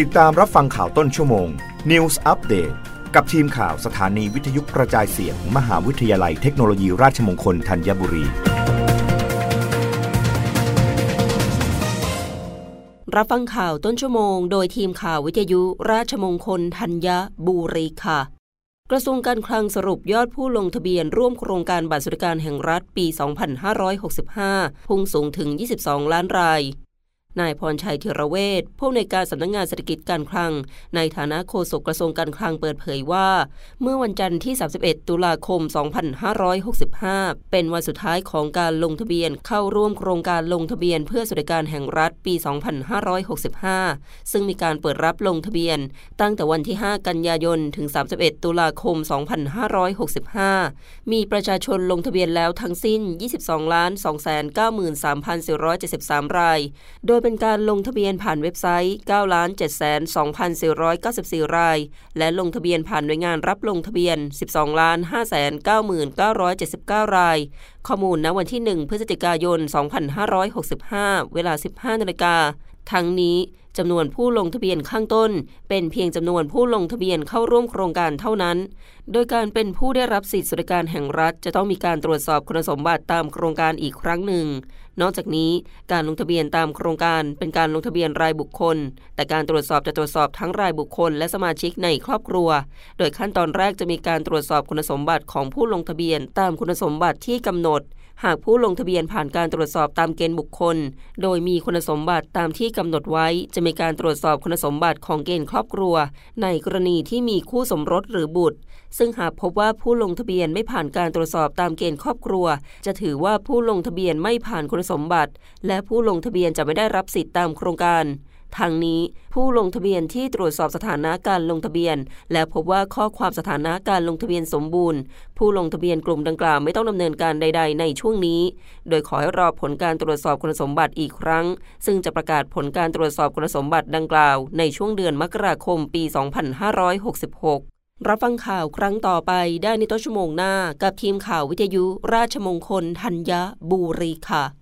ติดตามรับฟังข่าวต้นชั่วโมง News Update กับทีมข่าวสถานีวิทยุกระจายเสียงมหาวิทยาลัยเทคโนโลยีราชมงคลธัญบุรี รับฟังข่าวต้นชั่วโมง โดยทีมข่าววิทยุราชมงคลธัญบุรีค่ะ กระทรวงการคลังสรุปยอดผู้ลงทะเบียนร่วมโครงการบัตรสวัสดิการแห่งรัฐปี 2565 พุ่งสูงถึง 22 ล้านราย นายพรชัยเทระเวศผู้ในการสำนักงงานเศรษฐกิจการคลัง ในฐานะโฆษกกระทรวงการคลังเปิดเผยว่า เมื่อวันจันทร์ที่ 31 ตุลาคม 2565 เป็นวันสุดท้ายของการลงทะเบียนเข้าร่วมโครงการลงทะเบียนเพื่อสวัสดิการแห่งรัฐปี 2565 ซึ่งมีการเปิดรับลงทะเบียน ตั้งแต่วันที่ 5 กันยายน ถึง 31 ตุลาคม 2565 มีประชาชนลงทะเบียนแล้วทั้งสิ้น 22 293,473 ราย โดยเป็นการลงทะเบียนผ่านเว็บไซต์ 9 7 2 4 9 4 ราย และลงทะเบียนผ่านหน่วยงานรับลงทะเบียน 12 5 9 9 7 9 ราย ข้อมูลณวันที่ 1 พฤศจิกายน 2565 เวลา 15นาฬิกาทั้งนี้ จำนวนผู้ลงทะเบียนข้างต้น เป็นเพียงจำนวนผู้ลงทะเบียนเข้าร่วมโครงการเท่านั้น โดยการเป็นผู้ได้รับสิทธิสวัสดิการแห่งรัฐ จะต้องมีการตรวจสอบคุณสมบัติตามโครงการอีกครั้งหนึ่ง นอกจากนี้การลงทะเบียนตามโครงการเป็นการลงทะเบียนรายบุคคล แต่การตรวจสอบจะตรวจสอบทั้งรายบุคคล และสมาชิกในครอบครัว โดยขั้นตอนแรกจะมีการตรวจสอบคุณสมบัติของผู้ลงทะเบียนตามคุณสมบัติที่กำหนดหากผู้ลงทะเบียนผ่านการตรวจสอบตามเกณฑ์บุคคล โดยมีคุณสมบัติตามที่กำหนดไว้ จะมีการตรวจสอบคุณสมบัติของเกณฑ์ครอบครัว ในกรณีที่มีคู่สมรสหรือบุตร ซึ่งหากพบว่าผู้ลงทะเบียนไม่ผ่านการตรวจสอบตามเกณฑ์ครอบครัว จะถือว่าผู้ลงทะเบียนไม่ผ่านคุณสมบัติ และผู้ลงทะเบียนจะไม่ได้รับสิทธิตามโครงการ ทางนี้ผู้ลงทะเบียนที่ตรวจสอบสถานะการลงทะเบียน และพบว่าข้อความสถานะการลงทะเบียนสมบูรณ์ ผู้ลงทะเบียนกลุ่มดังกล่าวไม่ต้องดำเนินการใด ๆ ในช่วงนี้ โดยขอให้รอผลการตรวจสอบคุณสมบัติอีกครั้ง ซึ่งจะประกาศผลการตรวจสอบคุณสมบัติดังกล่าว ในช่วงเดือนมกราคมปี 2566รับฟังข่าวครั้งต่อไปได้ในต้นชั่วโมงหน้า กับทีมข่าววิทยุราชมงคลธัญบุรีค่ะ